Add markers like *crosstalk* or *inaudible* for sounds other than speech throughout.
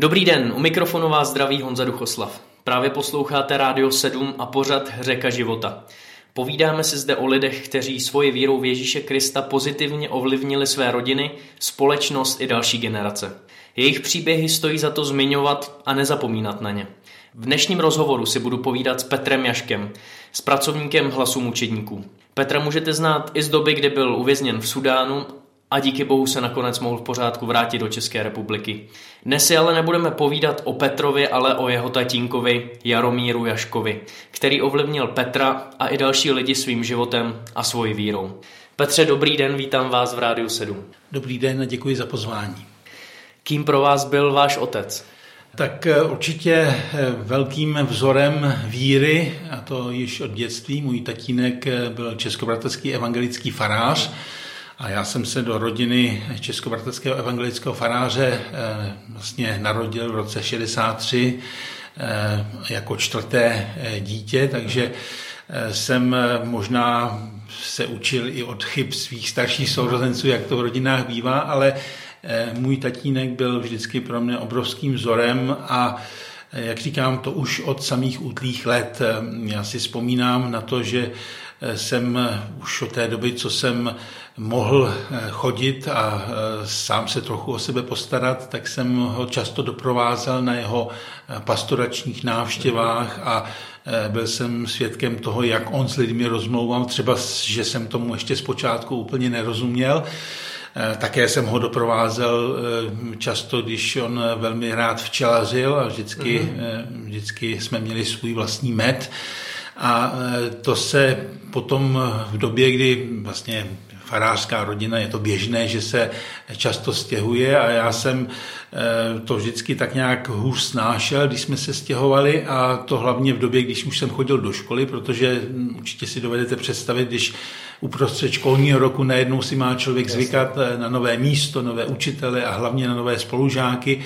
Dobrý den, u mikrofonu vás zdraví Honza Duchoslav. Právě posloucháte Rádio 7 a pořad Řeka života. Povídáme si zde o lidech, kteří svoji vírou v Ježíše Krista pozitivně ovlivnili své rodiny, společnost i další generace. Jejich příběhy stojí za to zmiňovat a nezapomínat na ně. V dnešním rozhovoru si budu povídat s Petrem Jaškem, s pracovníkem hlasu mučedníků. Petra můžete znát i z doby, kdy byl uvězněn v Sudánu a díky bohu se nakonec mohl v pořádku vrátit do České republiky. Dnes si ale nebudeme povídat o Petrovi, ale o jeho tatínkovi Jaromíru Jaškovi, který ovlivnil Petra a i další lidi svým životem a svojí vírou. Petře, dobrý den, vítám vás v Rádiu 7. Dobrý den a děkuji za pozvání. Kým pro vás byl váš otec? Tak eh, určitě eh, velkým vzorem víry, a to již od dětství, můj tatínek eh, byl českobratrský evangelický farář, a já jsem se do rodiny českobratrského evangelického faráře eh, vlastně narodil v roce 63 eh, jako čtvrté eh, dítě, takže jsem možná se učil i od chyb svých starších sourozenců, jak to v rodinách bývá, ale můj tatínek byl vždycky pro mě obrovským vzorem a jak říkám, to už od samých útlých let. Já si vzpomínám na to, že jsem už od té doby, co jsem mohl eh, chodit a eh, sám se trochu o sebe postarat, tak jsem ho často doprovázel na jeho eh, pastoračních návštěvách a byl jsem svědkem toho, jak on s lidmi rozmlouval, třeba, že jsem tomu ještě zpočátku úplně nerozuměl. Také jsem ho doprovázel často, když on velmi rád včelařil a vždycky, mm-hmm. vždycky jsme měli svůj vlastní med. A to se potom v době, kdy vlastně farářská rodina, je to běžné, že se často stěhuje a já jsem eh, to vždycky tak nějak hůř snášel, když jsme se stěhovali a to hlavně v době, když už jsem chodil do školy, protože hm, určitě si dovedete představit, když uprostřed školního roku najednou si má člověk zvykat eh, na nové místo, nové učitele a hlavně na nové spolužáky,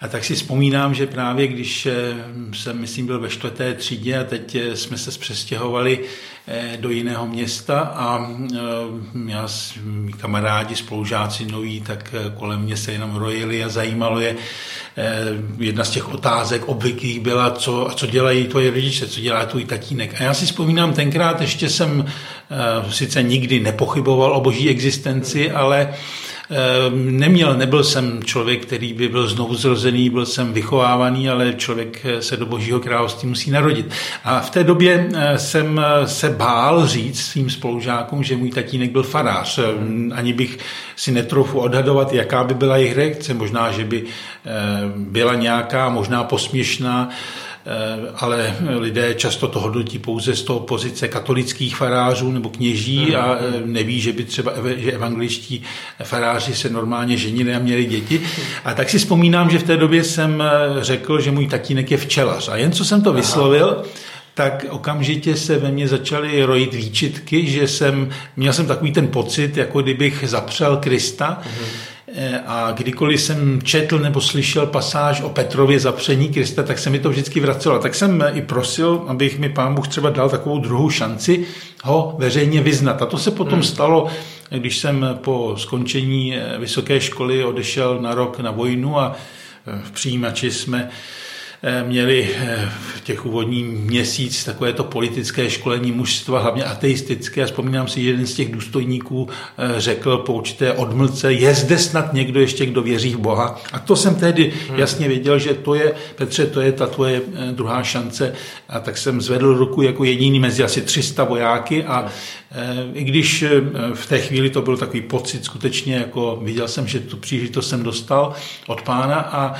a tak si vzpomínám, že právě když eh, jsem, myslím, byl ve čtvrté třídě a teď jsme se přestěhovali Eh, do jiného města a eh, já, kamarádi, spolužáci noví, tak eh, kolem mě se jenom rojili a zajímalo je. Jedna z těch otázek obvyklých byla, co, co dělají tvoje rodiče, co dělá tvůj tatínek. A já si vzpomínám, tenkrát ještě jsem sice nikdy nepochyboval o boží existenci, ale neměl, nebyl jsem člověk, který by byl znovu zrozený, byl jsem vychovávaný, ale člověk eh, se do božího království musí narodit. A v té době eh, jsem eh, se bál říct svým spolužákům, že můj tatínek byl farář. Ehm, ani bych si netroufl odhadovat, jaká by byla jejich reakce. Možná, že by byla nějaká, možná posměšná, ale lidé často to hodnotí pouze z toho pozice katolických farářů nebo kněží a eh, neví, že by třeba že evangeličtí faráři se normálně ženili a měli děti. A tak si vzpomínám, že v té době jsem eh, řekl, že můj tatínek je včelař. A jen co jsem to vyslovil, tak okamžitě se ve mně začaly rojit výčitky, že jsem, měl jsem takový ten pocit, jako kdybych zapřel Krista. Mm-hmm Eh, a kdykoliv jsem četl nebo slyšel pasáž o Petrově zapření Krista, tak se mi to vždycky vracelo. Tak jsem i prosil, abych mi pán Bůh třeba dal takovou druhou šanci ho veřejně vyznat. A to se potom hmm. stalo, když jsem po skončení eh, vysoké školy odešel na rok na vojnu a eh, v přijímači jsme Eh, měli eh, v těch úvodních měsíc takové to politické školení mužstva, hlavně ateistické. A vzpomínám si, že jeden z těch důstojníků eh, řekl po určité odmlce, je zde snad někdo ještě, kdo věří v Boha. A to jsem tehdy hmm. jasně věděl, že to je, Petře, to je ta tvoje druhá šance. A tak jsem zvedl ruku jako jediný mezi asi 300 vojáky a i když v té chvíli to byl takový pocit skutečně, jako viděl jsem, že tu příležitost jsem dostal od pána a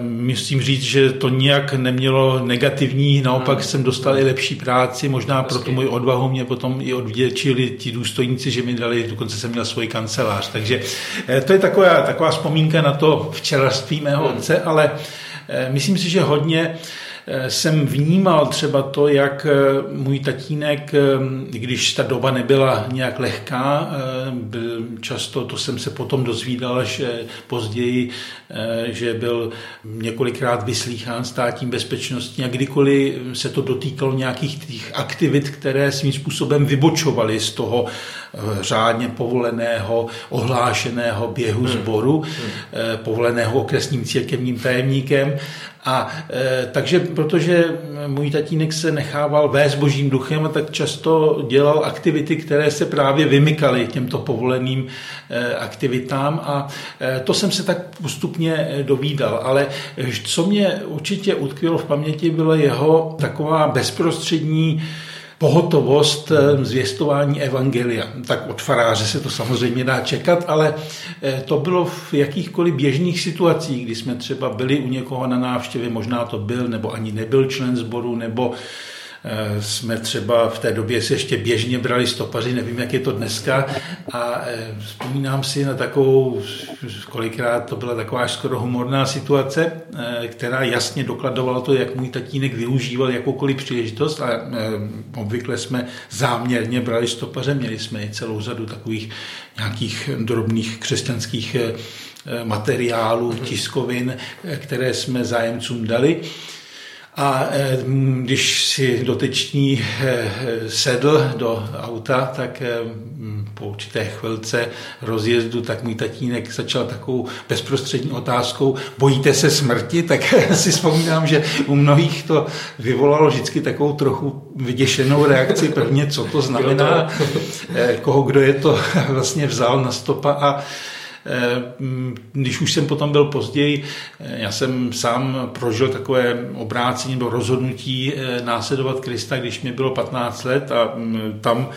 musím říct, že to nijak nemělo negativní, naopak hmm. jsem dostal i lepší práci, možná pro tu moji odvahu mě potom i odvděčili ti důstojníci, že mi dali, dokonce jsem měl svůj kancelář. Takže eh, to je taková, taková vzpomínka na to včeraství mého hmm. otce, ale eh, myslím si, že hodně jsem vnímal třeba to, jak eh, můj tatínek, eh, když ta doba nebyla nějak lehká, často, to jsem se potom dozvídal že později, že byl několikrát vyslýchán státní bezpečností a kdykoliv se to dotýkalo nějakých těch aktivit, které svým způsobem vybočovaly z toho řádně povoleného, ohlášeného běhu sboru, hmm. povoleného okresním církevním tajemníkem a e, takže, protože můj tatínek se nechával vést božím duchem, tak často dělal aktivity, které se právě vymykaly těmto povoleným e, aktivitám a e, to jsem se tak postupně dovídal. Ale co mě určitě utkvělo v paměti, byla jeho taková bezprostřední pohotovost eh, zvěstování evangelia. Tak od faráře se to samozřejmě dá čekat, ale eh, to bylo v jakýchkoliv běžných situacích, kdy jsme třeba byli u někoho na návštěvě, možná to byl nebo ani nebyl člen sboru, nebo jsme třeba v té době se ještě běžně brali stopaři, nevím, jak je to dneska, a eh, vzpomínám si na takovou, kolikrát to byla taková skoro humorná situace, eh, která jasně dokladovala to, jak můj tatínek využíval jakoukoliv příležitost. A obvykle jsme záměrně brali stopaře, měli jsme i celou řadu takových nějakých drobných křesťanských materiálů, tiskovin, které jsme zájemcům dali. A eh, když si dotyčný eh, sedl do auta, tak eh, po určité chvilce rozjezdu, tak můj tatínek začal takovou bezprostřední otázkou, bojíte se smrti? *laughs* Tak *laughs* si vzpomínám, že u mnohých to vyvolalo vždycky takovou trochu vyděšenou reakci. Prvně, co to znamená, koho, kdo je to *laughs* vlastně vzal na stopa a když už jsem potom byl později, eh, já jsem sám prožil takové obrácení nebo rozhodnutí eh, následovat Krista, když mi bylo 15 let a mm, tam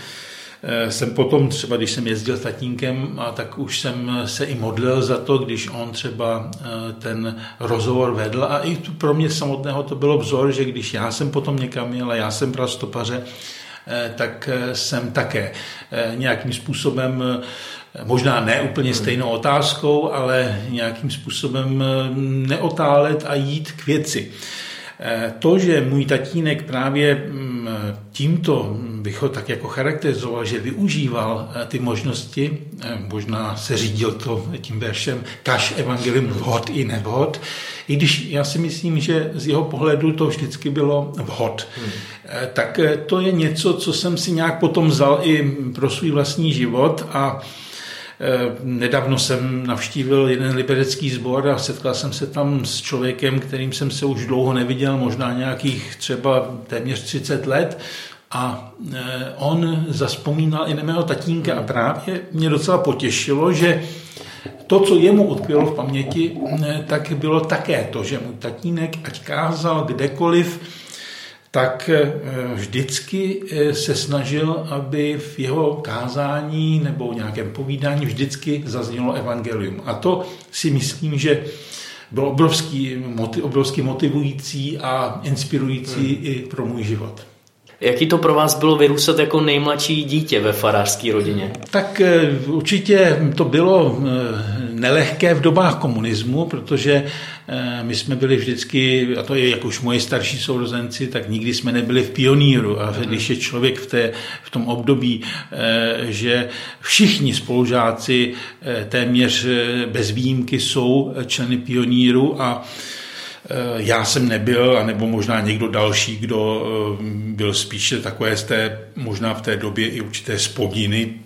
jsem potom třeba, když jsem jezdil s tatínkem, a tak už jsem se i modlil za to, když on třeba ten rozhovor vedl. A i pro mě samotného to bylo vzor, že když já jsem potom někam jel a já jsem bral stopaře, tak jsem také nějakým způsobem možná ne úplně stejnou otázkou, ale nějakým způsobem eh, neotálet a jít k věci. Eh, to, že můj tatínek právě mm, tímto bych ho tak jako charakterizoval, že využíval eh, ty možnosti, možná se řídil to tím veršem kaž evangelium vhod i nevhod, i když já si myslím, že z jeho pohledu to vždycky bylo vhod. Hmm. Tak to je něco, co jsem si nějak potom vzal i pro svůj vlastní život a nedávno jsem navštívil jeden liberecký sbor a setkal jsem se tam s člověkem, kterým jsem se už dlouho neviděl, možná nějakých třeba téměř 30 let. A eh, on zaspomínal i na mého tatínka a právě mě docela potěšilo, že to, co jemu utkvělo v paměti, eh, tak bylo také to, že můj tatínek, ať kázal kdekoliv, tak eh, vždycky eh, se snažil, aby v jeho kázání nebo nějakém povídání vždycky zaznělo evangelium. A to si myslím, že bylo obrovský, obrovský motivující a inspirující hmm. i pro můj život. Jaký to pro vás bylo vyrůstat jako nejmladší dítě ve farářské rodině? Tak eh, určitě to bylo nelehké v dobách komunismu, protože eh, my jsme byli vždycky, a to je jak už moji starší sourozenci, tak nikdy jsme nebyli v pioníru. A když je člověk v, té, v tom období, eh, že všichni spolužáci eh, téměř bez výjimky jsou členy pioníru a já jsem nebyl, anebo možná někdo další, kdo byl spíše takové z té, možná v té době i určité spodiny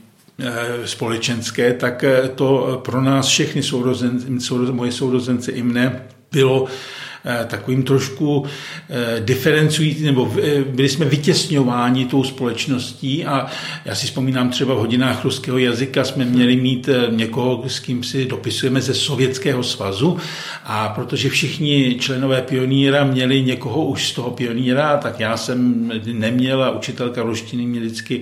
společenské, tak eh, to pro nás všechny sourozence, moje sourozence i mne bylo Eh, takovým trošku eh, diferencující, nebo eh, byli jsme vytěsňováni tou společností a já si vzpomínám třeba v hodinách ruského jazyka jsme měli mít někoho, s kým si dopisujeme ze Sovětského svazu a protože všichni členové pioníra měli někoho už z toho pioníra, tak já jsem neměl a učitelka ruštiny mě vždycky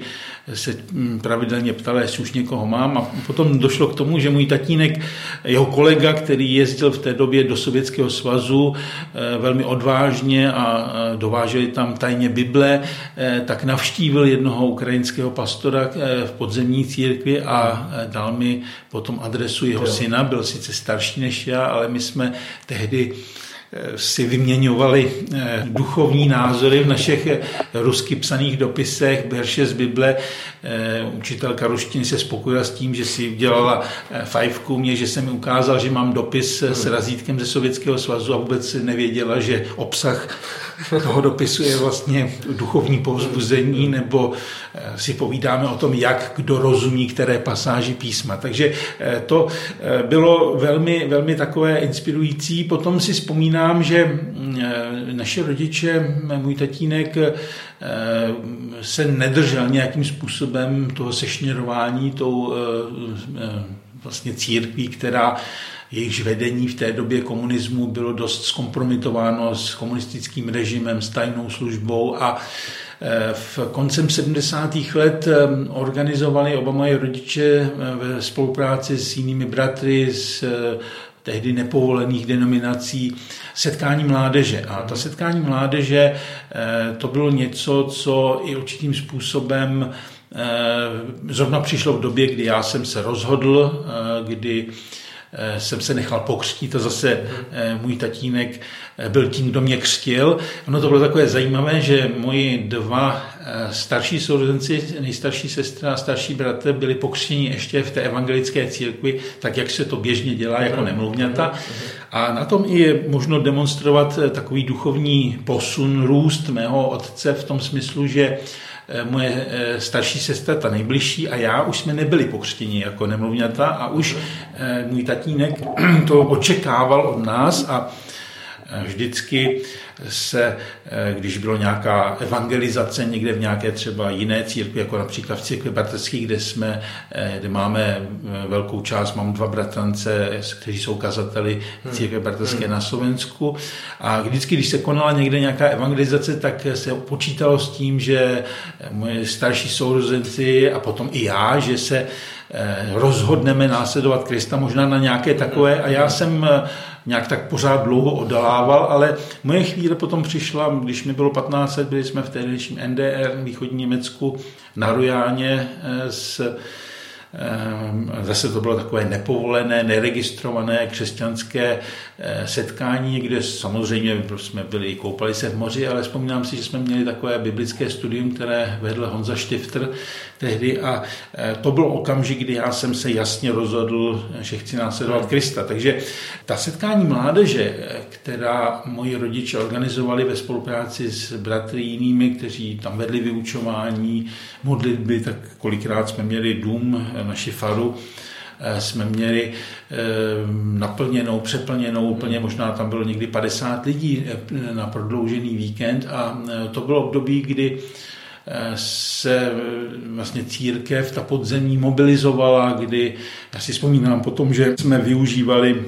se hm, pravidelně ptala, jestli už někoho mám. A potom došlo k tomu, že můj tatínek, jeho kolega, který jezdil v té době do Sovětského svazu, Eh, velmi odvážně a dováželi tam tajně Bible, eh, tak navštívil jednoho ukrajinského pastora eh, v podzemní církvi a dal mi potom adresu jeho syna, byl sice starší než já, ale my jsme tehdy si vyměňovali duchovní názory v našich rusky psaných dopisech, verše z Bible. Učitelka ruštiny se spokojila s tím, že si udělala fajfku mě, že jsem mi ukázal, že mám dopis s razítkem ze Sovětského svazu a vůbec nevěděla, že obsah toho dopisu je vlastně duchovní povzbuzení, nebo eh, si povídáme o tom, jak kdo rozumí které pasáži písma. Takže eh, to eh, bylo velmi, velmi takové inspirující. Potom si vzpomínám, že mm, naše rodiče, můj tatínek, se nedržel nějakým způsobem toho sešněrování tou vlastně církví, která jejichž vedení v té době komunismu bylo dost zkompromitováno s komunistickým režimem, s tajnou službou a e, v koncem 70. let e, organizovali oba moje rodiče e, ve spolupráci s jinými bratry, s tehdy nepovolených denominací setkání mládeže. A ta setkání mládeže to bylo něco, co i určitým způsobem zrovna přišlo v době, kdy já jsem se rozhodl, kdy jsem se nechal pokřtít a zase eh, můj tatínek eh, byl tím, kdo mě křtil. Ono to bylo takové zajímavé, že moji dva starší sourozenci, nejstarší sestra a starší bratr byli pokřtěni ještě v té evangelické církvi, tak jak se to běžně dělá jako nemluvňata. A na tom i je možno demonstrovat takový duchovní posun, růst mého otce v tom smyslu, že Eh, moje eh, starší sestra, ta nejbližší a já už jsme nebyli pokřtěni jako nemluvňata a už eh, můj tatínek *clears throat* to očekával od nás a vždycky se, eh, když bylo nějaká evangelizace někde v nějaké třeba jiné církvi, jako například v církvi bratrských, kde jsme, eh, kde máme eh, velkou část, mám dva bratrance, kteří jsou kazateli hmm. církve bratrské hmm. na Slovensku a vždycky, když se konala někde nějaká evangelizace, tak se počítalo s tím, že moje starší sourozenci a potom i já, že se rozhodneme následovat Krista možná na nějaké takové a já jsem nějak tak pořád dlouho oddalával, ale moje chvíle potom přišla, když mi bylo 15 let, byli jsme v tehdejším NDR, východní Německu, na Rujáně eh, s zase to bylo takové nepovolené, neregistrované křesťanské eh, setkání, kde samozřejmě jsme byli, koupali se v moři, ale vzpomínám si, že jsme měli takové biblické studium, které vedl Honza Štifter tehdy a eh, to byl okamžik, kdy já jsem se jasně rozhodl, že chci následovat Krista. Takže ta setkání mládeže, eh, která moji rodiče organizovali ve spolupráci s bratry jinými, kteří tam vedli vyučování, modlitby, tak kolikrát jsme měli dům naši faru eh, jsme měli eh, naplněnou, přeplněnou, úplně možná tam bylo někdy 50 lidí eh, na prodloužený víkend a to bylo období, kdy se vlastně církev, ta podzemí mobilizovala, kdy já si vzpomínám potom, že jsme využívali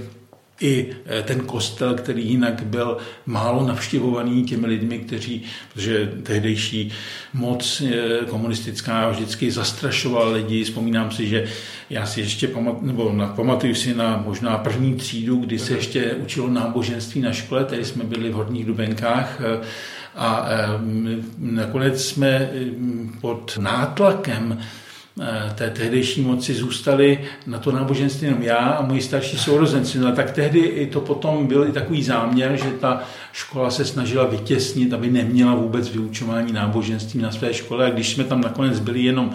i eh, ten kostel, který jinak byl málo navštěvovaný těmi lidmi, kteří, protože tehdejší moc eh, komunistická vždycky zastrašovala lidi. Vzpomínám si, že já si ještě pamat, nebo na, pamatuju si na možná první třídu, kdy se ještě učilo náboženství na škole, tady jsme byli v Horních Dubenkách eh, a nakonec jsme pod nátlakem té tehdejší moci zůstali na to náboženství jenom já a moji starší sourozenci. No tak tehdy i to potom byl i takový záměr, že ta škola se snažila vytěsnit, aby neměla vůbec vyučování náboženství na své škole. A když jsme tam nakonec byli jenom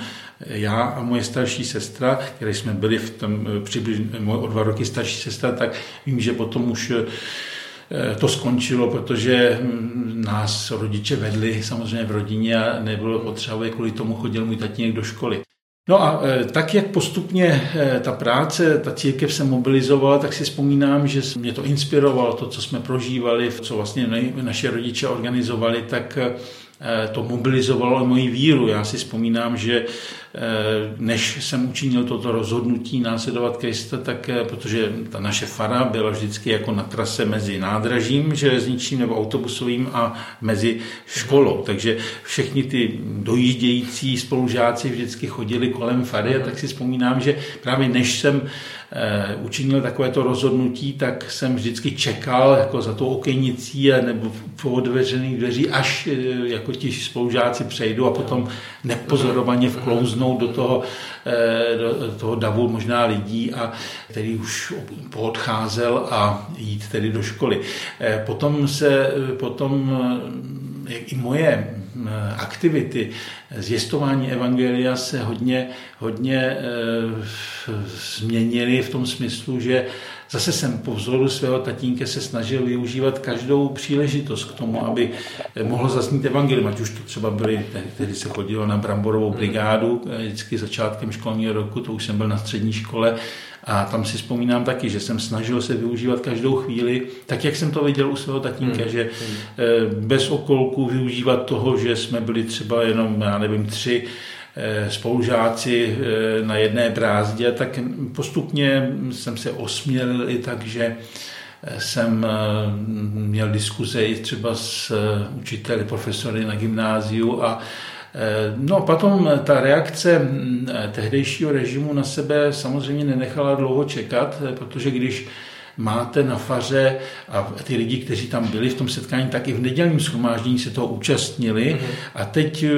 já a moje starší sestra, které jsme byli v tom eh, přibližně o dva roky starší sestra, tak vím, že potom už eh, to skončilo, protože hm, nás rodiče vedli samozřejmě v rodině a nebylo potřeba, kvůli tomu chodil můj tatínek do školy. No a e, tak, jak postupně e, ta práce, ta církev se mobilizovala, tak si vzpomínám, že mě to inspirovalo, to, co jsme prožívali, co vlastně naše rodiče organizovali, tak e, to mobilizovalo moji víru. Já si vzpomínám, že než jsem učinil toto rozhodnutí následovat Krista, tak eh, protože ta naše fara byla vždycky jako na trase mezi nádražím železničním nebo autobusovým a mezi školou. Takže všichni ty dojíždějící spolužáci vždycky chodili kolem fary a tak si vzpomínám, že právě než jsem eh, učinil takovéto rozhodnutí, tak jsem vždycky čekal jako za tou okejnicí nebo po otevřených dveří, až jako ti spolužáci přejdou a potom nepozorovaně vklouznou sklouznout do toho, do toho davu možná lidí, a který už poodcházel a jít tedy do školy. Potom se, potom i moje aktivity zjistování evangelia se hodně, hodně změnily v tom smyslu, že zase jsem po vzoru svého tatínka se snažil využívat každou příležitost k tomu, aby mohlo zaznít evangelium, ať už to třeba byly, tehdy se chodilo na Bramborovou brigádu, e, vždycky začátkem školního roku, to už jsem byl na střední škole, a tam si vzpomínám taky, že jsem snažil se využívat každou chvíli, tak jak jsem to viděl u svého tatínka, hmm. že hmm. Eh, bez okolku využívat toho, že jsme byli třeba jenom, já nevím, tři eh, spolužáci eh, na jedné brázdě, tak postupně jsem se osmělil i tak, že jsem měl diskuze i třeba s učiteli, profesory na gymnáziu a Eh, no potom ta reakce mm, tehdejšího režimu na sebe samozřejmě nenechala dlouho čekat, eh, protože když máte na faře a ty lidi, kteří tam byli v tom setkání, tak i v nedělním schromáždění se toho účastnili. Mm-hmm. A teď, eh,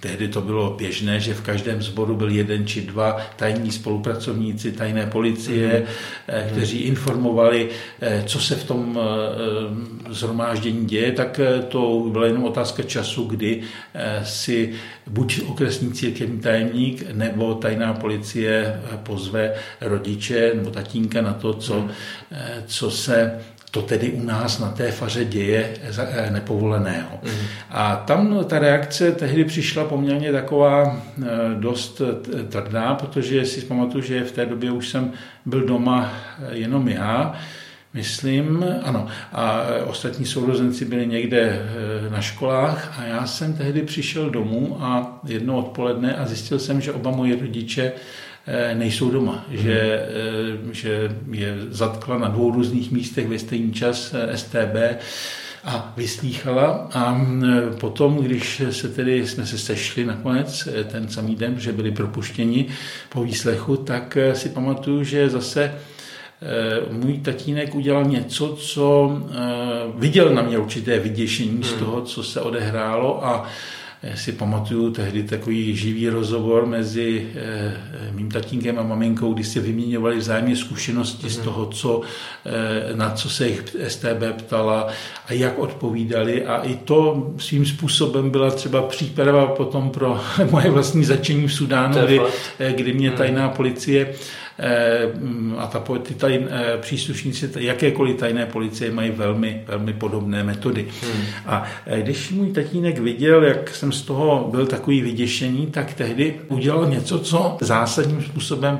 tehdy to bylo běžné, že v každém sboru byl jeden či dva tajní spolupracovníci tajné policie, mm-hmm. kteří informovali, eh, co se v tom zhromáždění děje, tak to byla jenom otázka času, kdy si buď okresní církevní tajemník nebo tajná policie pozve rodiče nebo tatínka na to, co mm Eh, co se to tedy u nás na té faře děje eh, nepovoleného. Mm. A tam ta reakce tehdy přišla poměrně taková eh, dost tvrdá, protože si pamatuju, že v té době už jsem byl doma jenom já, myslím, ano, a ostatní sourozenci byli někde na školách a já jsem tehdy přišel domů a jedno odpoledne a zjistil jsem, že oba moji rodiče Eh, nejsou doma, hmm. že, eh, že je zatkla na dvou různých místech ve stejný čas eh, STB a vyslýchala a potom, když se tedy jsme se sešli nakonec ten samý den, že byli propuštěni po výslechu, tak si pamatuju, že zase můj tatínek udělal něco, co viděl na mě určité vyděšení z hmm. toho, co se odehrálo a si pamatuju tehdy takový živý rozhovor mezi eh, mým tatínkem a maminkou, kdy si vyměňovali vzájemně zkušenosti z mhm. toho, co, eh, na co se jich STB ptala a jak odpovídali. A i to svým způsobem byla třeba příprava potom pro *laughs* moje vlastní začení v Sudánu, kdy, eh, kdy mě mhm. tajná policie Eh, a ta, ty tajn, eh, příslušníci jakékoliv tajné policie mají velmi, velmi podobné metody. Hmm. A eh, když můj tatínek viděl, jak jsem z toho byl takový vyděšený, tak tehdy udělal něco, co zásadním způsobem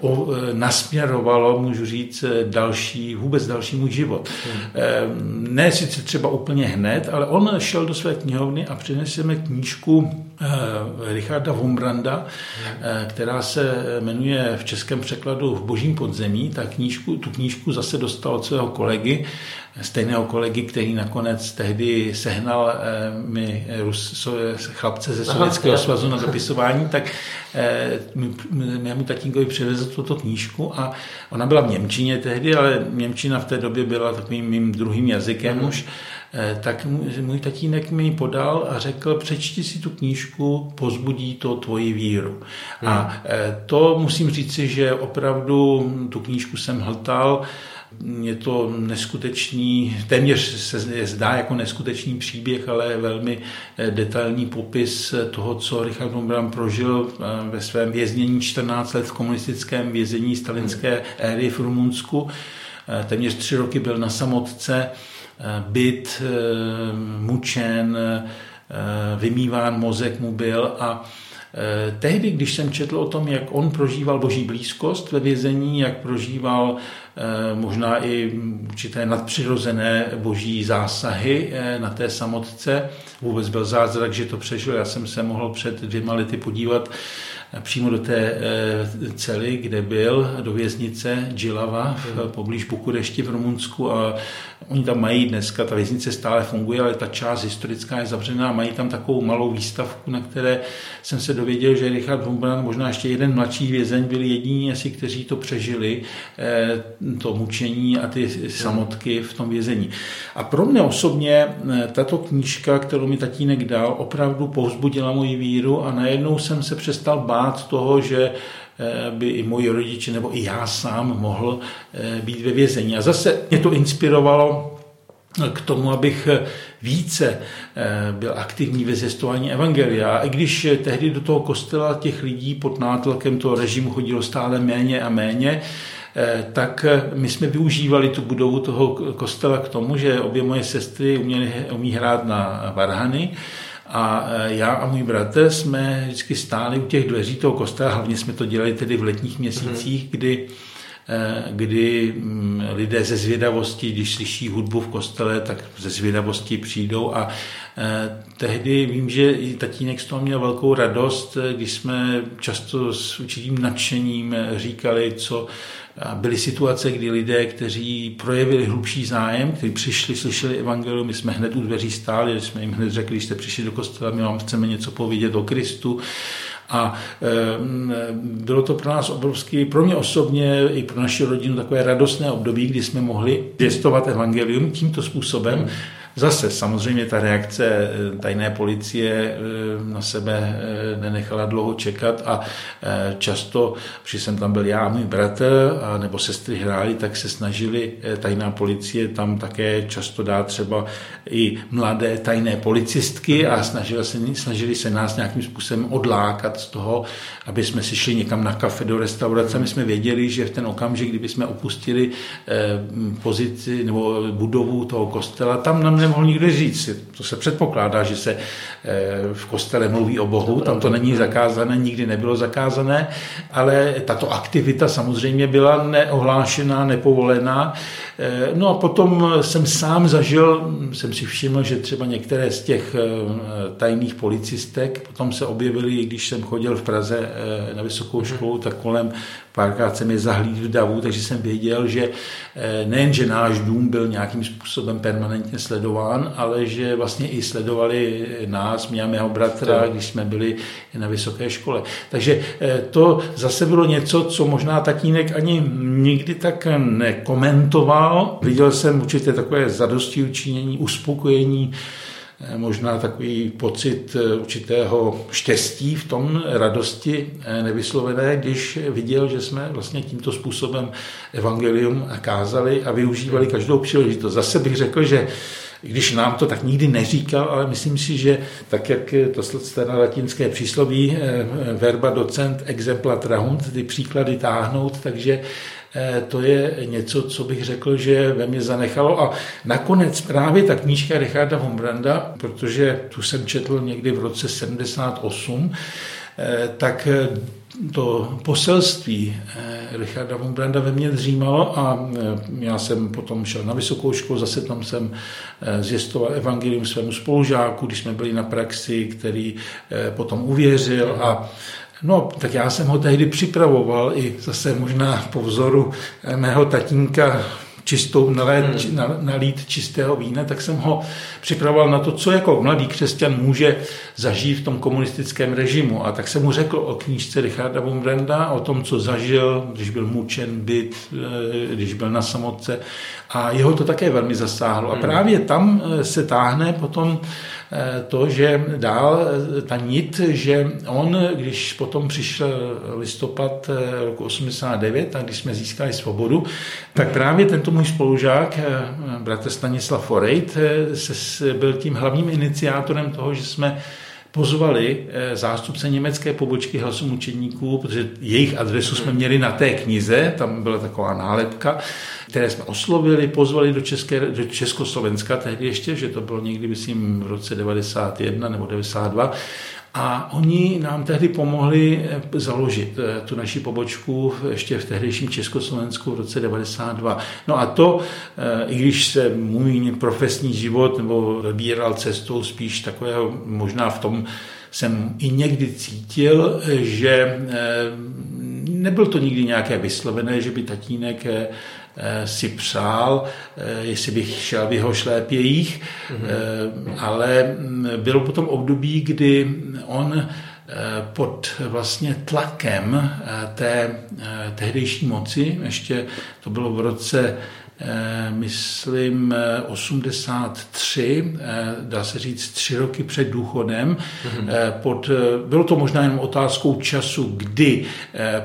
o, nasměrovalo, můžu říct, další, vůbec další můj život. Hmm. Ne sice třeba úplně hned, ale on šel do své knihovny a přinesl mi knížku Richarda Wombranda, eh, která se jmenuje v českém překladu V božím podzemí. Ta knížku, tu knížku zase dostal od svého kolegy, stejného kolegy, který nakonec tehdy sehnal eh, mi Rus, chlapce ze Sovětského svazu na dopisování, tak mému tatínkovi přivezl tuto knížku a ona byla v Němčině tehdy, ale Němčina v té době byla takovým mým druhým jazykem mm. už Eh, tak můj tatínek mi ji podal a řekl, přečti si tu knížku, pozbudí to tvoji víru. A eh, to musím říci, že opravdu tu knížku jsem hltal, je to neskutečný, téměř se zdá jako neskutečný příběh, ale velmi eh, detailní popis toho, co Richard Mombram prožil ve svém věznění 14 let v komunistickém vězení stalinské éry v Rumunsku. Téměř tři roky byl na samotce, Eh, byt, eh, mučen, eh, vymýván mozek mu byl a Tehdy, když jsem četl o tom, jak on prožíval boží blízkost ve vězení, jak prožíval možná i určité nadpřirozené boží zásahy na té samotce, vůbec byl zázrak, že to přežil. Já jsem se mohl před dvěma lety podívat přímo do té cely, kde byl, do věznice Džilava, poblíž Bukurešti v Rumunsku a Oni tam mají dneska, ta věznice stále funguje, ale ta část historická je zavřená. Mají tam takovou malou výstavku, na které jsem se dověděl, že Richard Humbrand, možná ještě jeden mladší vězeň, byli jediní asi, kteří to přežili, eh, to mučení a ty samotky v tom vězení. A pro mě osobně eh, tato knížka, kterou mi tatínek dal, opravdu povzbudila moji víru a najednou jsem se přestal bát toho, že Eh, by i moji rodiče nebo i já sám mohl eh, být ve vězení. A zase mě to inspirovalo k tomu, abych více eh, byl aktivní ve zjistování evangelia. A i když tehdy do toho kostela těch lidí pod nátlakem toho režimu chodilo stále méně a méně, tak my jsme využívali tu budovu toho kostela k tomu, že obě moje sestry uměly, umí hrát na varhany a e, já a můj bratr jsme vždycky stáli u těch dveří toho kostela, hlavně jsme to dělali tedy v letních měsících, mhm. kdy e, kdy mm, lidé ze zvědavosti, když slyší hudbu v kostele, tak ze zvědavosti přijdou a e, tehdy vím, že i tatínek z toho měl velkou radost, když jsme často s určitým nadšením říkali, co byly situace, kdy lidé, kteří projevili hlubší zájem, kteří přišli, slyšeli evangelium, my jsme hned u dveří stáli, jsme jim hned řekli, když jste přišli do kostela, my vám chceme něco povědět o Kristu. A e, bylo to pro nás obrovský, pro mě osobně i pro naši rodinu takové radostné období, kdy jsme mohli pěstovat evangelium tímto způsobem. Zase samozřejmě ta reakce eh, tajné policie eh, na sebe eh, nenechala dlouho čekat a často, když jsem tam byl já a můj bratr, a nebo sestry hráli, tak se snažili tajná policie tam také často dát třeba i mladé tajné policistky a snažili se, snažili se nás nějakým způsobem odlákat z toho, aby jsme si šli někam na kafe do restaurace. My jsme věděli, že v ten okamžik, kdyby jsme opustili pozici nebo budovu toho kostela, tam nám nemohl nikdo říct. To se předpokládá, že se eh, v kostele mluví o Bohu, tam to není zakázané, nikdy nebylo zakázané, ale tato aktivita samozřejmě byla neohlášená, nepovolená. Eh, no a potom jsem sám zažil, jsem si všiml, že třeba některé z těch eh, tajných policistek potom se objevily, když jsem chodil v Praze na vysokou školu, tak kolem párkrát jsem je zahlíd v davu, takže jsem věděl, že nejen, že náš dům byl nějakým způsobem permanentně sledován, ale že vlastně i sledovali nás, mě a mého bratra, když jsme byli na vysoké škole. Takže eh, to zase bylo něco, co možná tatínek ani nikdy tak nekomentoval. Viděl jsem určitě takové zadosti učinění, uspokojení, Eh, možná takový pocit eh, určitého štěstí v tom, radosti nevyslovené, když viděl, že jsme vlastně tímto způsobem evangelium kázali a využívali každou příležitost. Zase bych řekl, že když nám to tak nikdy neříkal, ale myslím si, že tak, jak to staré latinské přísloví verba docent exempla trahunt, ty příklady táhnout, takže Eh, to je něco, co bych řekl, že ve mně zanechalo. A nakonec právě ta knížka Richarda Hombranda, protože tu jsem četl někdy v roce 78, eh, tak eh, to poselství Richarda Hombranda ve mně dřímalo a já jsem potom šel na vysokou školu, zase tam jsem zjistoval evangelium svému spolužáku, když jsme byli na praxi, který potom uvěřil a No, tak já jsem ho tehdy připravoval i zase možná po vzoru eh, mého tatínka čistou nalét, hmm. nalít čistého vína, tak jsem ho připravoval na to, co jako mladý křesťan může zažít v tom komunistickém režimu. A tak jsem mu řekl o knížce Richarda Wurmbranda, o tom, co zažil, když byl mučen, byt, eh, když byl na samotce. A jeho to také velmi zasáhlo. A hmm. právě tam eh, se táhne potom to, že dál eh, ta nit, že on, když potom přišel listopad eh, roku 89, a když jsme získali svobodu, tak právě tento můj spolužák, bratr Stanislav Forejt, byl tím hlavním iniciátorem toho, že jsme pozvali zástupce německé pobočky hlasu mučedníků, protože jejich adresu jsme měli na té knize, tam byla taková nálepka, které jsme oslovili, pozvali do, České, do Československa tehdy ještě, že to bylo někdy, myslím, v roce 91 nebo 92. A oni nám tehdy pomohli eh, založit eh, tu naši pobočku ještě v tehdejším Československu v roce 92. No a to, eh, i když se můj profesní život nebo vybíral cestou spíš takového možná v tom jsem i někdy cítil, že nebyl to nikdy nějaké vyslovené, že by tatínek si přál, jestli bych šel v jeho šlépějích, mm-hmm. ale bylo potom období, kdy on pod vlastně tlakem té tehdejší moci, ještě to bylo v roce Eh, myslím 83, eh, eh, dá se říct tři roky před důchodem. Mm-hmm. Pod, bylo to možná jenom otázkou času, kdy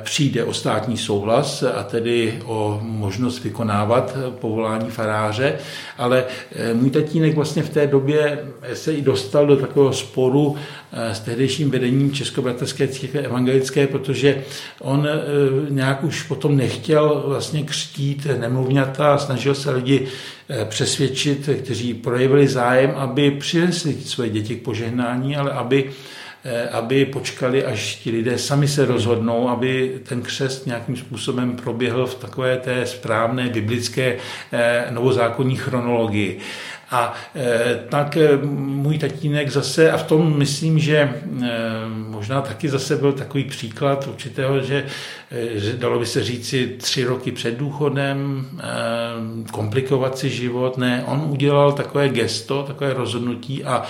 přijde o státní souhlas a tedy o možnost vykonávat povolání faráře, ale můj tatínek vlastně v té době se i dostal do takového sporu s tehdejším vedením Českobratrské církve evangelické, protože on nějak už potom nechtěl vlastně křtít nemluvňata snažil se lidi eh, přesvědčit, kteří projevili zájem, aby přinesli svoje děti k požehnání, ale aby eh, aby počkali, až ti lidé sami se rozhodnou, aby ten křest nějakým způsobem proběhl v takové té správné biblické eh, novozákonní chronologii. A e, tak e, můj tatínek zase, a v tom myslím, že e, možná taky zase byl takový příklad určitého, že, že dalo by se říci tři roky před důchodem, komplikovat si život. Ne, on udělal takové gesto, takové rozhodnutí a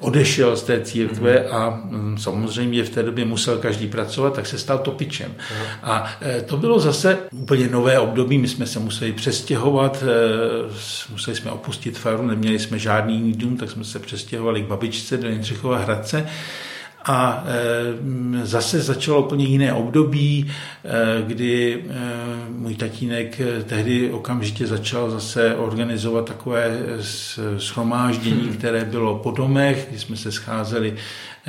odešel z té církve a mm, samozřejmě v té době musel každý pracovat, tak se stal topičem. A e, to bylo zase úplně nové období, my jsme se museli přestěhovat, e, museli jsme opustit faru, neměli jsme žádný jiný dům, tak jsme se přestěhovali k babičce do Jindřichova Hradce. A e, zase začalo úplně jiné období, e, kdy e, můj tatínek tehdy okamžitě začal zase organizovat takové schromáždění, hmm. které bylo po domech, kdy jsme se scházeli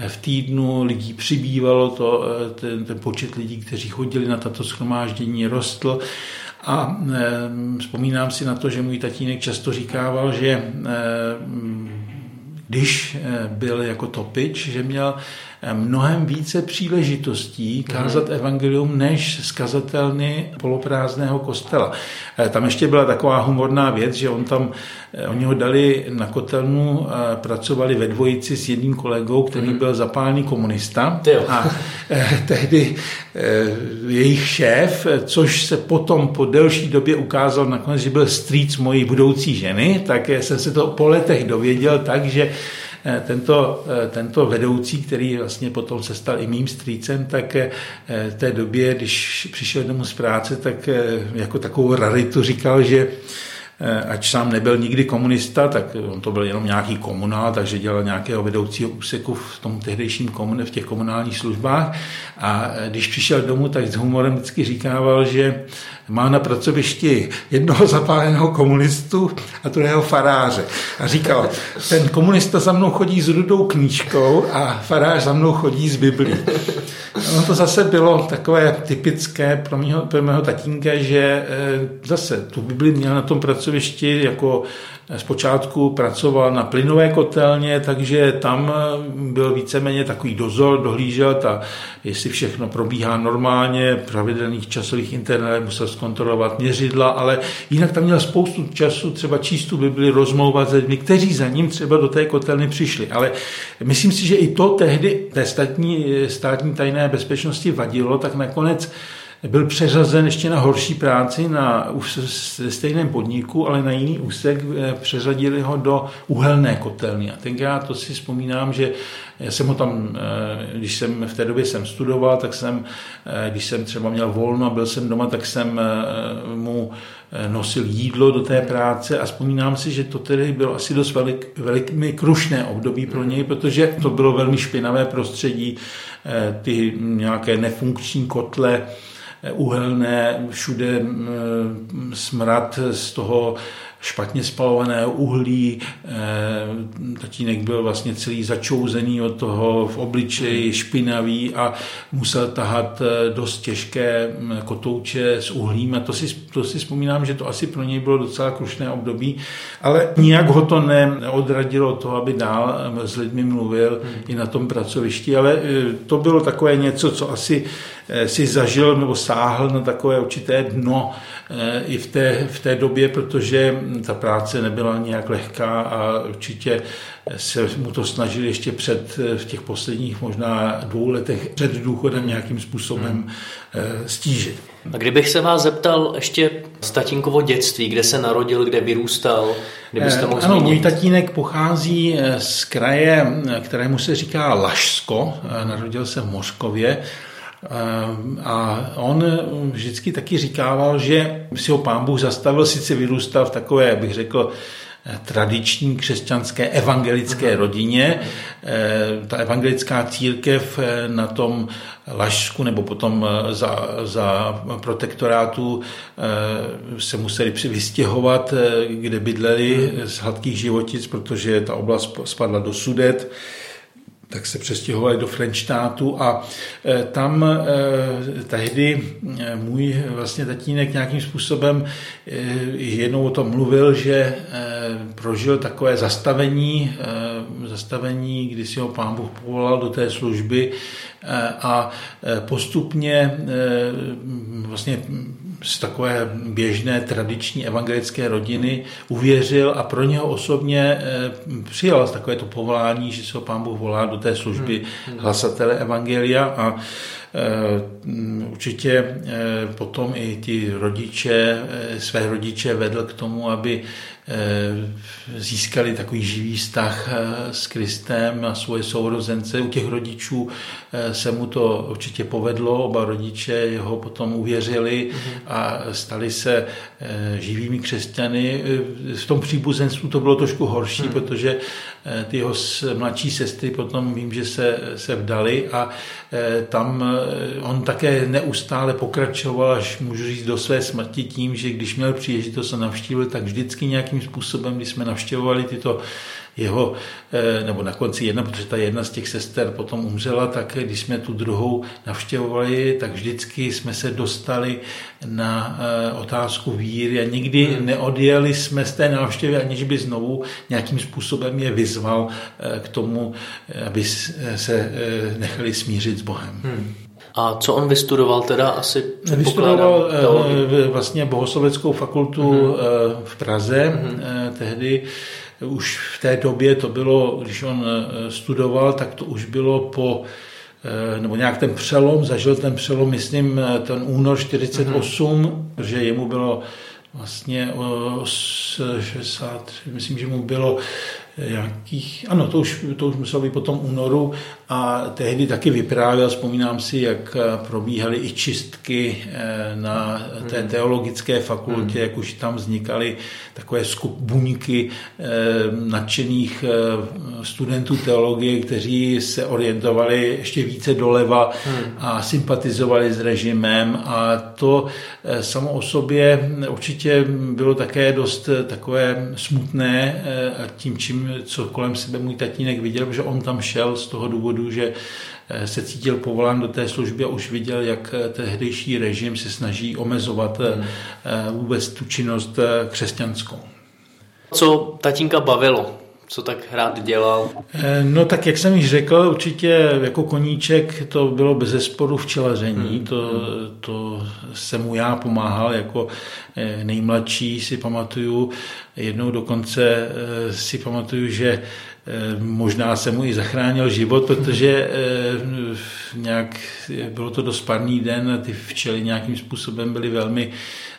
v týdnu, lidí přibývalo, to, ten, ten počet lidí, kteří chodili na tato schromáždění, rostl. A vzpomínám si na to, že můj tatínek často říkával, že když byl jako topič, že měl mnohem více příležitostí kázat mhm. evangelium než skazatelny poloprázdného kostela. Eh, tam ještě byla taková humorná věc, že on tam, eh, oni ho dali na kotelnu, pracovali ve dvojici s jedním kolegou, který mm. byl zapálený komunista. A eh, tehdy jejich šéf, což se potom po delší době ukázal nakonec, že byl strýc mojí budoucí ženy, tak jsem se to po letech dověděl tak, že Eh, tento, eh, tento vedoucí, který vlastně potom se stal i mým strýcem, tak eh, v té době, když přišel domů z práce, tak jako takovou raritu říkal, že ať sám nebyl nikdy komunista, tak on to byl jenom nějaký komunál, takže dělal nějakého vedoucího úseku v tom tehdejším komun, v těch komunálních službách. A když přišel domů, tak s humorem vždycky říkával, že má na pracovišti jednoho zapáleného komunistu a druhého faráře. A říkal, ten komunista za mnou chodí s rudou knížkou a farář za mnou chodí z Biblí. No to zase bylo takové typické pro mého, pro mého tatínka, že eh, zase tu Bibli měl na tom pracovišti jako Zpočátku pracoval na plynové kotelně, takže tam byl víceméně takový dozor, dohlížel, ta, jestli všechno probíhá normálně, pravidelných časových internet, musel zkontrolovat měřidla, ale jinak tam měl spoustu času třeba číst tu Bibli, rozmlouvat s lidmi, kteří za ním třeba do té kotelny přišli. Ale myslím si, že i to tehdy té státní, státní tajné bezpečnosti vadilo, tak nakonec byl přeřazen ještě na horší práci na stejném podniku, ale na jiný úsek eh, přeřadili ho do uhelné kotelny. A tenkrát to si vzpomínám, že já jsem ho tam, eh, když jsem v té době jsem studoval, tak jsem, eh, když jsem třeba měl volno a byl jsem doma, tak jsem mu nosil jídlo do té práce a vzpomínám si, že to tedy bylo asi dost velik, velmi krušné období pro něj, protože to bylo velmi špinavé prostředí, ty nějaké nefunkční kotle, uhelné, všude smrad z toho špatně spalované uhlí. Eh, tatínek byl vlastně celý začouzený od toho v obličeji, špinavý a musel tahat eh, dost těžké mm, kotouče s uhlím a to si, to si vzpomínám, že to asi pro něj bylo docela krušné období, ale nijak ho to neodradilo od toho, aby dál eh, s lidmi mluvil hmm. i na tom pracovišti, ale to bylo takové něco, co asi si zažil nebo sáhl na takové určité dno i v té, v té době, protože ta práce nebyla nějak lehká a určitě se mu to snažili ještě před, v těch posledních možná dvou letech před důchodem nějakým způsobem hmm. stížit. A kdybych se vás zeptal ještě z tatínkovo dětství, kde se narodil, kde vyrůstal, kdybyste mohl Ano, můj tatínek pochází z kraje, kterému se říká Lašsko, narodil se v Moškově, a on vždycky taky říkával, že si ho pán Bůh zastavil, sice vyrůstal v takové, bych řekl, tradiční křesťanské evangelické rodině. Eh, ta evangelická církev eh, na tom Lašsku nebo potom eh, za, za protektorátu se museli přivystěhovat, kde bydleli z hladkých životic, protože ta oblast spadla do Sudet tak se přestěhovali do Frenštátu a e, tam e, tehdy e, můj vlastně tatínek nějakým způsobem jednou o tom mluvil, že prožil takové zastavení, zastavení, kdy si ho pán Bůh povolal do té služby a postupně vlastně z takové běžné tradiční evangelické rodiny uvěřil a pro něho osobně přijal takové to povolání, že se ho pán Bůh volá do té služby hmm. hlasatele Evangelia a e, určitě e, potom i ti rodiče, své rodiče vedl k tomu, aby získali takový živý vztah s Kristem na svoje sourozence. U těch rodičů se mu to určitě povedlo, oba rodiče jeho potom uvěřili mhm. a stali se živými křesťany. V tom příbuzenstvu to bylo trošku horší, hmm. protože ty jeho mladší sestry potom vím, že se, se vdali a tam on také neustále pokračoval, až můžu říct, do své smrti tím, že když měl příležitost a navštívil, tak vždycky nějakým způsobem, když jsme navštěvovali tyto jeho, eh, nebo na konci jedna, protože ta jedna z těch sester potom umřela, tak když jsme tu druhou navštěvovali, tak vždycky jsme se dostali na eh, otázku víry a nikdy hmm. neodjeli jsme z té návštěvy, aniž by znovu nějakým způsobem je vyzval eh, k tomu, aby se nechali smířit s Bohem. Hmm. A co on vystudoval teda asi? Vystudoval vlastně bohosloveckou fakultu mm-hmm. v Praze mm-hmm. tehdy už v té době to bylo, když on eh, studoval, tak to už bylo po eh, nebo nějak ten přelom, zažil ten přelom, myslím, eh, ten únor 48, mm-hmm. že jemu bylo vlastně 60, myslím, že mu bylo jakých, ano, to už, to už muselo být potom únoru a tehdy taky vyprávěl, vzpomínám si, jak probíhaly i čistky eh, na té hmm. teologické fakultě, jak už tam vznikaly takové skup buňky eh, nadšených eh, studentů teologie, kteří se orientovali ještě více doleva hmm. a sympatizovali s režimem a to samo o sobě určitě bylo také dost takové smutné a tím, čím co kolem sebe můj tatínek viděl, že on tam šel z toho důvodu, že eh, se cítil povolán do té služby a už viděl, jak eh, tehdejší režim se snaží omezovat eh, vůbec tu činnost křesťanskou. Co tatínka bavilo? Co tak rád dělal? No tak jak jsem již řekl, určitě jako koníček to bylo bez zesporu včelaření. Hmm. To, to se mu já pomáhal jako nejmladší, si pamatuju. Jednou dokonce si pamatuju, že možná se mu i zachránil život, protože eh, nějak bylo to dost parný den a ty včely nějakým způsobem byly velmi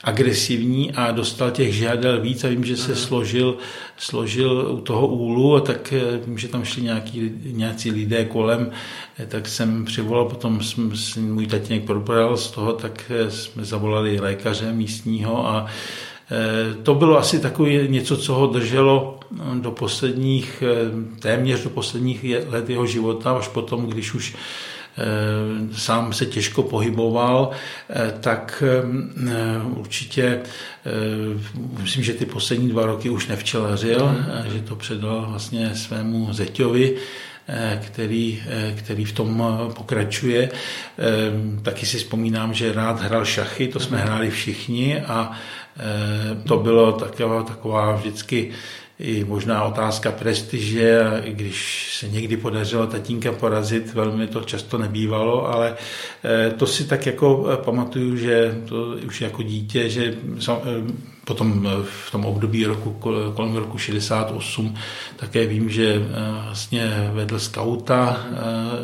agresivní a dostal těch žádel víc a vím, že se složil, složil u toho úlu a tak vím, že tam šli nějaký, nějací lidé kolem, tak jsem přivolal, potom jsem, můj tatínek probral z toho, tak jsme zavolali lékaře místního a Eh, to bylo asi takové něco, co ho drželo eh, do posledních, eh, téměř do posledních let jeho života, až potom, když už sám se těžko pohyboval, tak určitě myslím, že ty poslední dva roky už nevčelařil, mm. že to předal vlastně svému zeťovi, který, který v tom pokračuje. Taky si vzpomínám, že rád hrál šachy, to jsme hráli všichni a Eh, to bylo taková, taková vždycky i možná otázka prestiže, i když se někdy podařilo tatínka porazit, velmi to často nebývalo, ale eh, to si tak jako eh, pamatuju, že to už jako dítě, že potom v tom období roku, kolem roku 68 také vím, že vlastně vedl skauta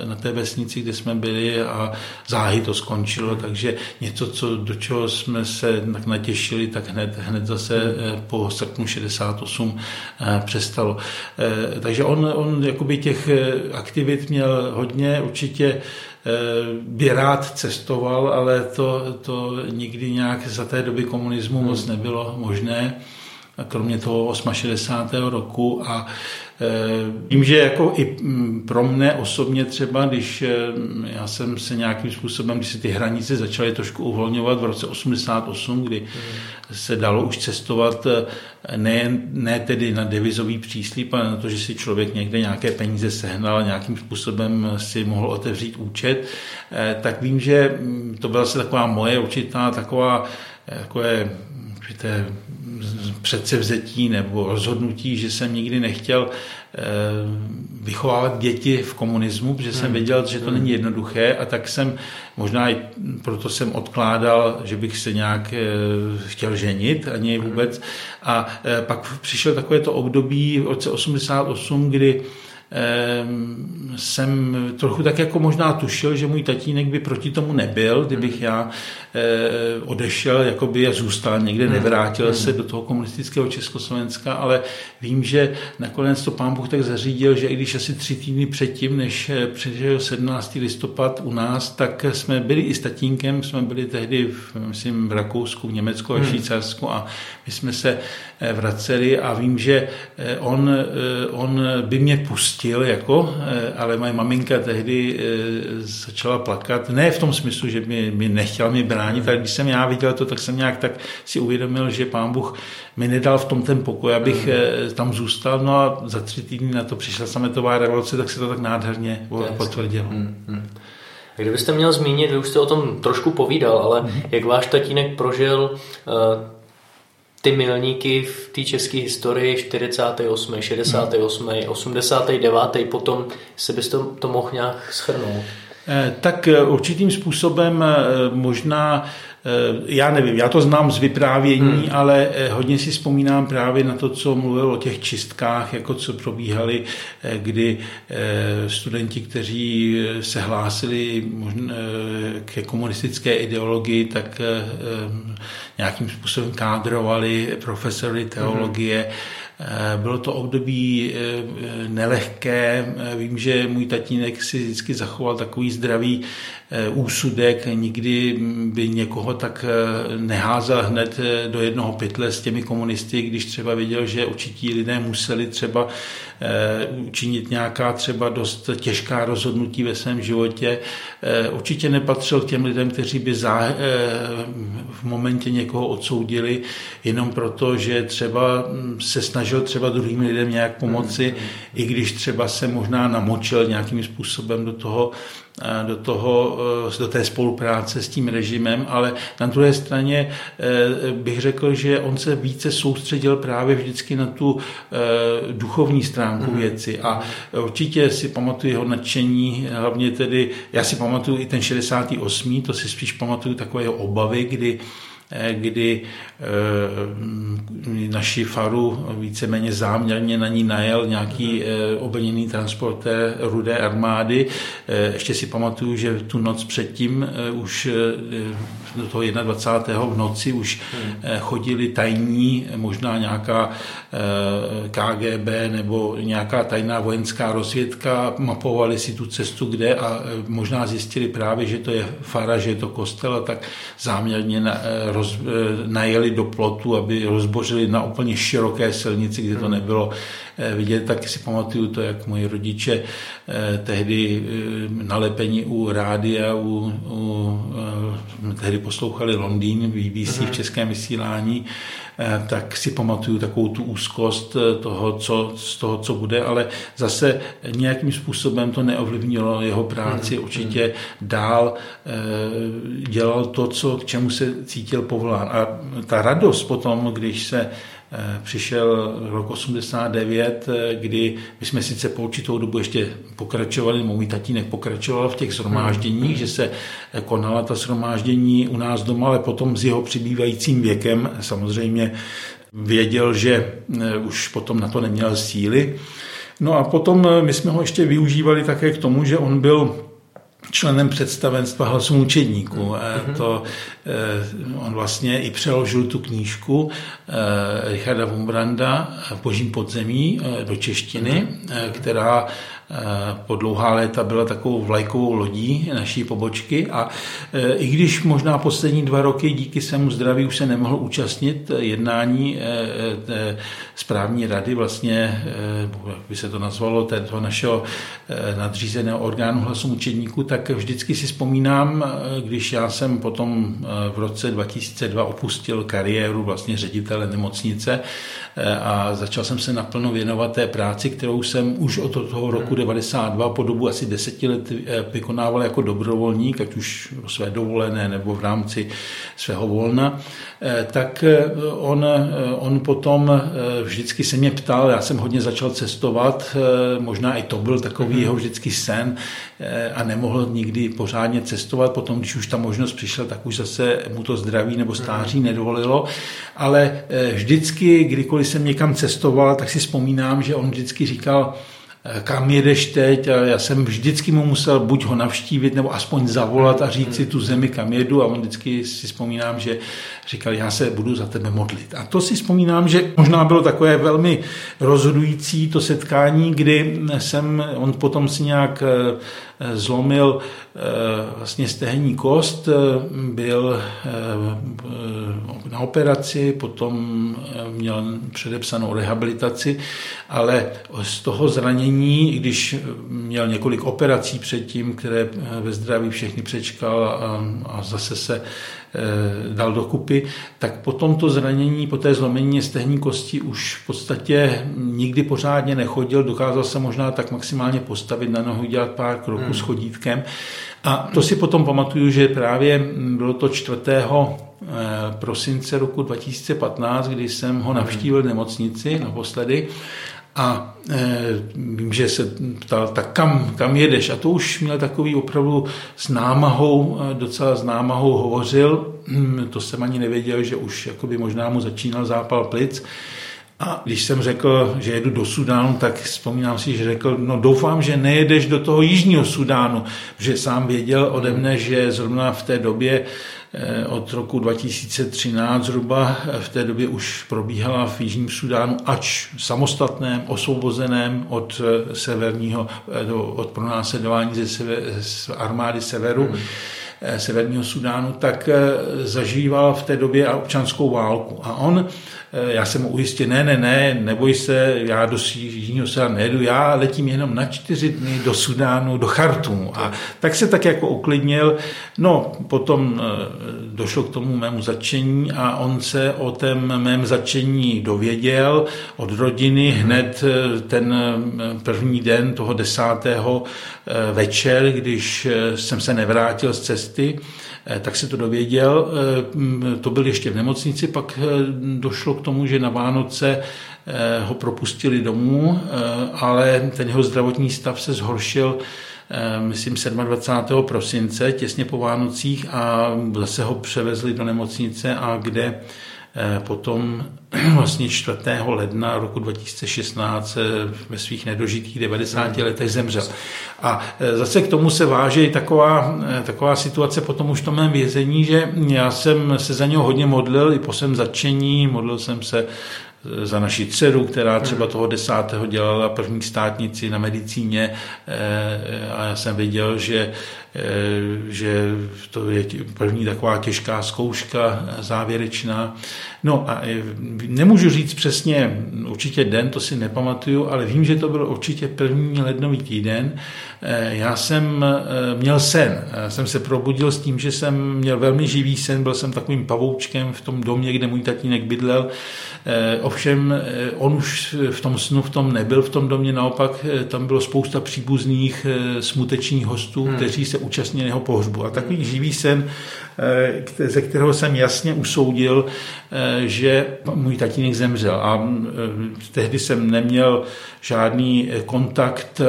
na té vesnici, kde jsme byli a záhy to skončilo, takže něco, co, do čeho jsme se tak natěšili, tak hned, hned zase po srpnu 68 přestalo. Takže on, on jakoby těch aktivit měl hodně, určitě Eh, by rád cestoval, ale to, to nikdy nějak za té doby komunismu moc hmm. nebylo možné kromě toho 68. roku a Eh, vím, že jako i mm, pro mne osobně třeba, když eh, já jsem se nějakým způsobem, když se ty hranice začaly trošku uvolňovat v roce 88, kdy se dalo už cestovat eh, ne, ne tedy na devizový příslip, ale na to, že si člověk někde nějaké peníze sehnal a nějakým způsobem si mohl otevřít účet, tak vím, že mm, to byla se taková moje určitá taková takové určité předsevzetí nebo rozhodnutí, že jsem nikdy nechtěl eh, vychovávat děti v komunismu, protože jsem hmm. věděl, že to není hmm. jednoduché a tak jsem, možná i proto jsem odkládal, že bych se nějak eh, chtěl ženit, ani vůbec. A eh, pak přišel takové to období v roce 88, kdy jsem trochu tak jako možná tušil, že můj tatínek by proti tomu nebyl, kdybych já eh, odešel jakoby a zůstal někde, hmm. nevrátil hmm. se do toho komunistického Československa, ale vím, že nakonec to pán Bůh tak zařídil, že i když asi tři týdny předtím, než eh, přišel 17. listopad u nás, tak jsme byli i s tatínkem, jsme byli tehdy v, myslím, v Rakousku, v Německu a hmm. Švýcarsku a my jsme se vraceli a vím, že on, on by mě pustil jako, eh, ale moje maminka tehdy eh, začala plakat. Ne v tom smyslu, že mi, mi nechtěla mi bránit, ale když jsem já viděl to, tak jsem nějak tak si uvědomil, že pán Bůh mi nedal v tom ten pokoj, abych mm. tam zůstal. No a za tři týdny na to přišla sametová revoluce, tak se to tak nádherně potvrdilo. Mm, A kdybyste měl zmínit, vy už jste o tom trošku povídal, ale mm. jak váš tatínek prožil ty milníky v té české historii 48., 68., 89., potom se bys to, to mohl nějak schrnout? Eh, tak eh, určitým způsobem eh, možná já nevím, já to znám z vyprávění, hmm. ale hodně si vzpomínám právě na to, co mluvil o těch čistkách, jako co probíhaly, kdy studenti, kteří se hlásili ke komunistické ideologii, tak nějakým způsobem kádrovali profesory teologie. Mm. Bylo to období eh, nelehké. Vím, že můj tatínek si vždycky zachoval takový zdravý Eh, úsudek, nikdy by někoho tak eh, neházel hned eh, do jednoho pytle s těmi komunisty, když třeba viděl, že určití lidé museli třeba učinit nějaká třeba dost těžká rozhodnutí ve svém životě. Určitě nepatřil k těm lidem, kteří by v momentě někoho odsoudili jenom proto, že třeba hm, se snažil třeba druhým lidem nějak pomoci, mm, i když třeba se možná namočil nějakým způsobem do toho do, toho, eh, do té spolupráce s tím režimem, ale na druhé straně eh, bych řekl, že on se více soustředil právě vždycky na tu eh, duchovní stránku mm. věci a určitě si pamatuju jeho nadšení, hlavně tedy, já si pamatuju i ten 68. to si spíš pamatuju takové obavy, kdy kdy eh, naši faru víceméně záměrně na ní najel nějaký eh, obrněný transportér rudé armády. Eh, ještě si pamatuju, že tu noc předtím už do toho 21. v noci už chodili tajní, možná nějaká KGB nebo nějaká tajná vojenská rozvědka, mapovali si tu cestu kde a možná zjistili právě, že to je fara, že je to kostel a tak záměrně roz, najeli do plotu, aby rozbořili na úplně široké silnici, kde to hmm. nebylo eh, vidět, tak si pamatuju to, jak moji rodiče eh, tehdy eh, nalepení u rádia, u, u, tehdy poslouchali Londýn, BBC v hmm. českém vysílání, tak si pamatuju takovou tu úzkost toho, co, z toho, co bude, ale zase nějakým způsobem to neovlivnilo jeho práci. Hmm. Určitě dál dělal to, co, k čemu se cítil povolán. A ta radost potom, když se přišel rok 89, kdy my jsme sice po určitou dobu ještě pokračovali, můj tatínek pokračoval v těch zhromážděních, že se konala ta zhromáždění u nás doma, ale potom s jeho přibývajícím věkem samozřejmě věděl, že už potom na to neměl síly. No a potom my jsme ho ještě využívali také k tomu, že on byl členem představenstva hlasu mučedníků. Mm-hmm. To, eh, on vlastně i přeložil tu knížku eh, Richarda Wumbranda v Božím podzemí do češtiny, mm-hmm. která Eh, po dlouhá léta byla takovou vlajkovou lodí naší pobočky a eh, i když možná poslední dva roky díky svému zdraví už se nemohl účastnit jednání eh, správní rady, vlastně, jak by se to nazvalo, toho našeho nadřízeného orgánu hlasu učedníků, tak vždycky si vzpomínám, když já jsem potom v roce 2002 opustil kariéru vlastně ředitele nemocnice a začal jsem se naplno věnovat té práci, kterou jsem už od toho roku 92 po dobu asi deseti let eh, vykonával jako dobrovolník, ať už o své dovolené nebo v rámci svého volna, eh, tak eh, on, on potom vždycky se mě ptal, já jsem hodně začal cestovat, možná i to byl takový jeho vždycky sen a nemohl nikdy pořádně cestovat, potom, když už ta možnost přišla, tak už zase mu to zdraví nebo stáří nedovolilo, ale vždycky, kdykoliv jsem někam cestoval, tak si vzpomínám, že on vždycky říkal, Eh, kam jedeš teď a já jsem vždycky mu musel buď ho navštívit nebo aspoň zavolat a říct si tu zemi, kam jedu a on vždycky si vzpomínám, že říkal, já se budu za tebe modlit. A to si vzpomínám, že možná bylo takové velmi rozhodující to setkání, kdy jsem, on potom si nějak eh, zlomil eh, vlastně stehenní kost, eh, byl eh, na operaci, potom měl předepsanou rehabilitaci, ale z toho zranění, když měl několik operací předtím, které ve zdraví všechny přečkal a, a zase se dal dokupy, tak po tomto zranění, po té zlomení stehní kosti už v podstatě nikdy pořádně nechodil, dokázal se možná tak maximálně postavit na nohu, dělat pár kroků hmm. s chodítkem. A to si potom pamatuju, že právě bylo to 4. Eh, prosince roku 2015, kdy jsem ho navštívil v nemocnici naposledy a e, vím, že se ptal, tak kam, kam jedeš? A to už měl takový opravdu s námahou, e, docela s námahou hovořil. Hm, to jsem ani nevěděl, že už jakoby možná mu začínal zápal plic. A když jsem řekl, že jedu do Sudánu, tak vzpomínám si, že řekl, no doufám, že nejedeš do toho jižního Sudánu, že sám věděl ode mne, že zrovna v té době od roku 2013 zhruba v té době už probíhala v Jižním Sudánu, ač samostatném, osvobozeném od eh, severního, eh, od pronásledování ze sever, z armády severu, hmm severního Sudánu, tak zažíval v té době občanskou válku. A on Eh, já jsem mu ujistil, ne, ne, ne, neboj se, já do Jižního Sudánu nejedu, já letím jenom na čtyři dny do Sudánu, do Chartumu. A tak se tak jako uklidnil. No, potom eh, došlo k tomu mému začení a on se o tém mém začení dověděl od rodiny hned eh, ten první den toho desátého večer, když jsem se nevrátil z cesty, Eh, tak se to dověděl. Eh, to byl ještě v nemocnici, pak eh, došlo k tomu, že na Vánoce ho propustili domů, ale ten jeho zdravotní stav se zhoršil myslím 27. prosince, těsně po Vánocích a zase ho převezli do nemocnice a kde potom *clears throat* vlastně 4. ledna roku 2016 eh, ve svých nedožitých 90 hmm. letech zemřel. A eh, zase k tomu se váže taková, taková situace potom už v tom mém vězení, že já jsem se za něho hodně modlil i po svém začení, modlil jsem se za naši dceru, která třeba toho desátého dělala první státnici na medicíně a já jsem viděl, že Eh, že to je první taková těžká zkouška závěrečná. No a eh, nemůžu říct přesně určitě den, to si nepamatuju, ale vím, že to byl určitě první lednový týden. Eh, já jsem měl sen. Já jsem se probudil s tím, že jsem měl velmi živý sen, byl jsem takovým pavoučkem v tom domě, kde můj tatínek bydlel. Ovšem on už v tom snu v tom nebyl v tom domě, naopak tam bylo spousta příbuzných smutečných hostů, hmm. kteří se účastnili jeho pohřbu. A takový živý sen Eh, ze kterého jsem jasně usoudil, eh, že můj tatínek zemřel. A eh, tehdy jsem neměl žádný kontakt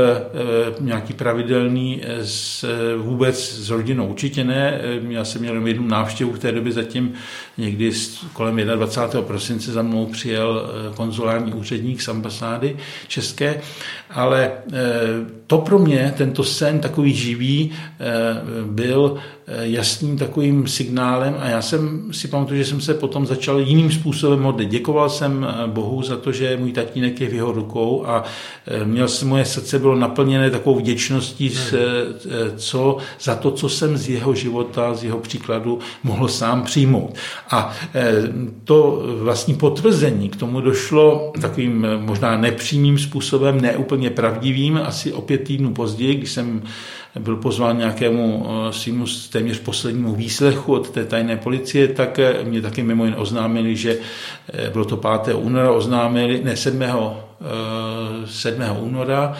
nějaký pravidelný s, vůbec s rodinou. Určitě ne. Já jsem měl jednu návštěvu v té době zatím někdy kolem 21. prosince za mnou přijel konzulární úředník z ambasády české, ale to pro mě, tento sen takový živý, byl jasným takovým signálem a já jsem si pamatuju, že jsem se potom začal jiným způsobem modlit. Děkoval jsem eh, Bohu za to, že můj tatínek je v jeho rukou a eh, měl jsem, moje srdce bylo naplněné takovou vděčností hmm. eh, co, za to, co jsem z jeho života, z jeho příkladu mohl sám přijmout. A to vlastní potvrzení k tomu došlo takovým možná nepřímým způsobem, neúplně pravdivým, asi o pět týdnů později, když jsem byl pozván nějakému eh, svýmu téměř poslednímu výslechu od té tajné policie, tak eh, mě taky mimo jen oznámili, že eh, bylo to 5. února, oznámili, ne 7. 7. února,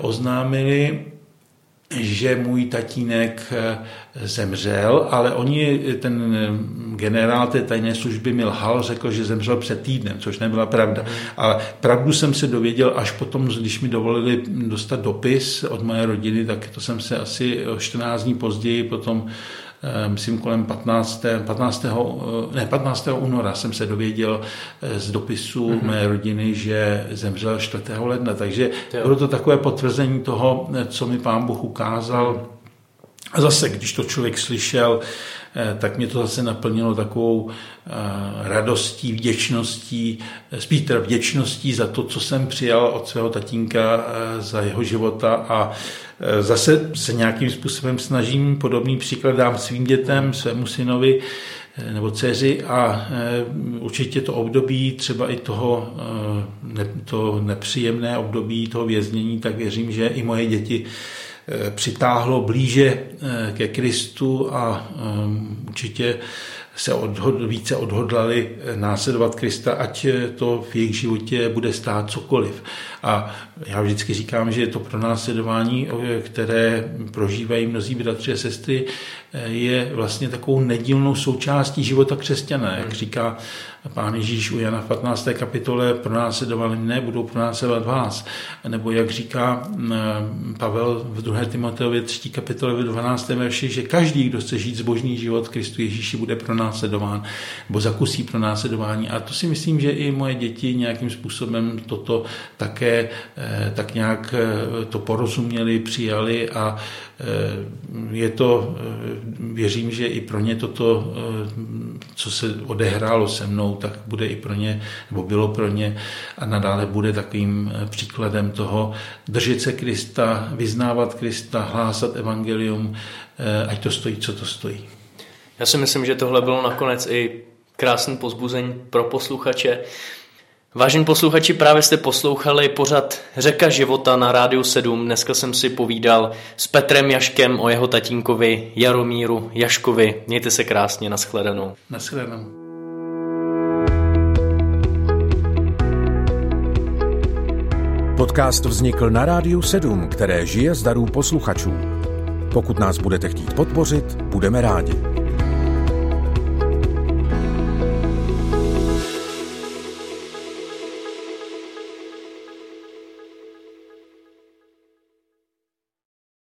oznámili, že můj tatínek eh, zemřel, ale oni, ten eh, generál té tajné služby mi lhal, řekl, že zemřel před týdnem, což nebyla pravda. Ale pravdu jsem se dověděl až potom, když mi dovolili dostat dopis od moje rodiny, tak to jsem se asi 14 dní později potom myslím kolem 15. 15. Eh, ne, 15. února jsem se dověděl eh, z dopisu mm-hmm. mé rodiny, že zemřel 4. ledna, takže jo. bylo to takové potvrzení toho, co mi pán Bůh ukázal. A zase, když to člověk slyšel, tak mě to zase naplnilo takovou radostí, vděčností, spíš teda vděčností za to, co jsem přijal od svého tatínka za jeho života a Eh, zase se nějakým způsobem snažím podobný příklad dám svým dětem, svému synovi eh, nebo dceři a eh, určitě to období třeba i toho to nepříjemné období toho věznění, tak věřím, že i moje děti přitáhlo blíže ke Kristu a určitě se odhod, více odhodlali následovat Krista, ať to v jejich životě bude stát cokoliv. A já vždycky říkám, že to pro následování, které prožívají mnozí bratři a sestry, je vlastně takovou nedílnou součástí života křesťana. Jak říká pán Ježíš u Jana v 15. kapitole, pro následovali mne, budou pro následovat vás. Nebo jak říká Pavel v 2. Timoteově 3. kapitole v 12. verši, že každý, kdo chce žít zbožný život Kristu Ježíši, bude pro následován, nebo zakusí pro následování. A to si myslím, že i moje děti nějakým způsobem toto také Eh, tak nějak eh, to porozuměli, přijali a eh, je to, věřím, že i pro ně toto, co se odehrálo se mnou, tak bude i pro ně, nebo bylo pro ně a nadále bude takovým příkladem toho držet se Krista, vyznávat Krista, hlásat evangelium, ať to stojí, co to stojí. Já si myslím, že tohle bylo nakonec i krásný pozbuzení pro posluchače. Vážení posluchači, právě jste poslouchali pořad Řeka života na Rádiu 7. Dneska jsem si povídal s Petrem Jaškem o jeho tatínkovi Jaromíru Jaškovi. Mějte se krásně, nashledanou. Nashledanou. Podcast vznikl na Rádiu 7, které žije z darů posluchačů. Pokud nás budete chtít podpořit, budeme rádi.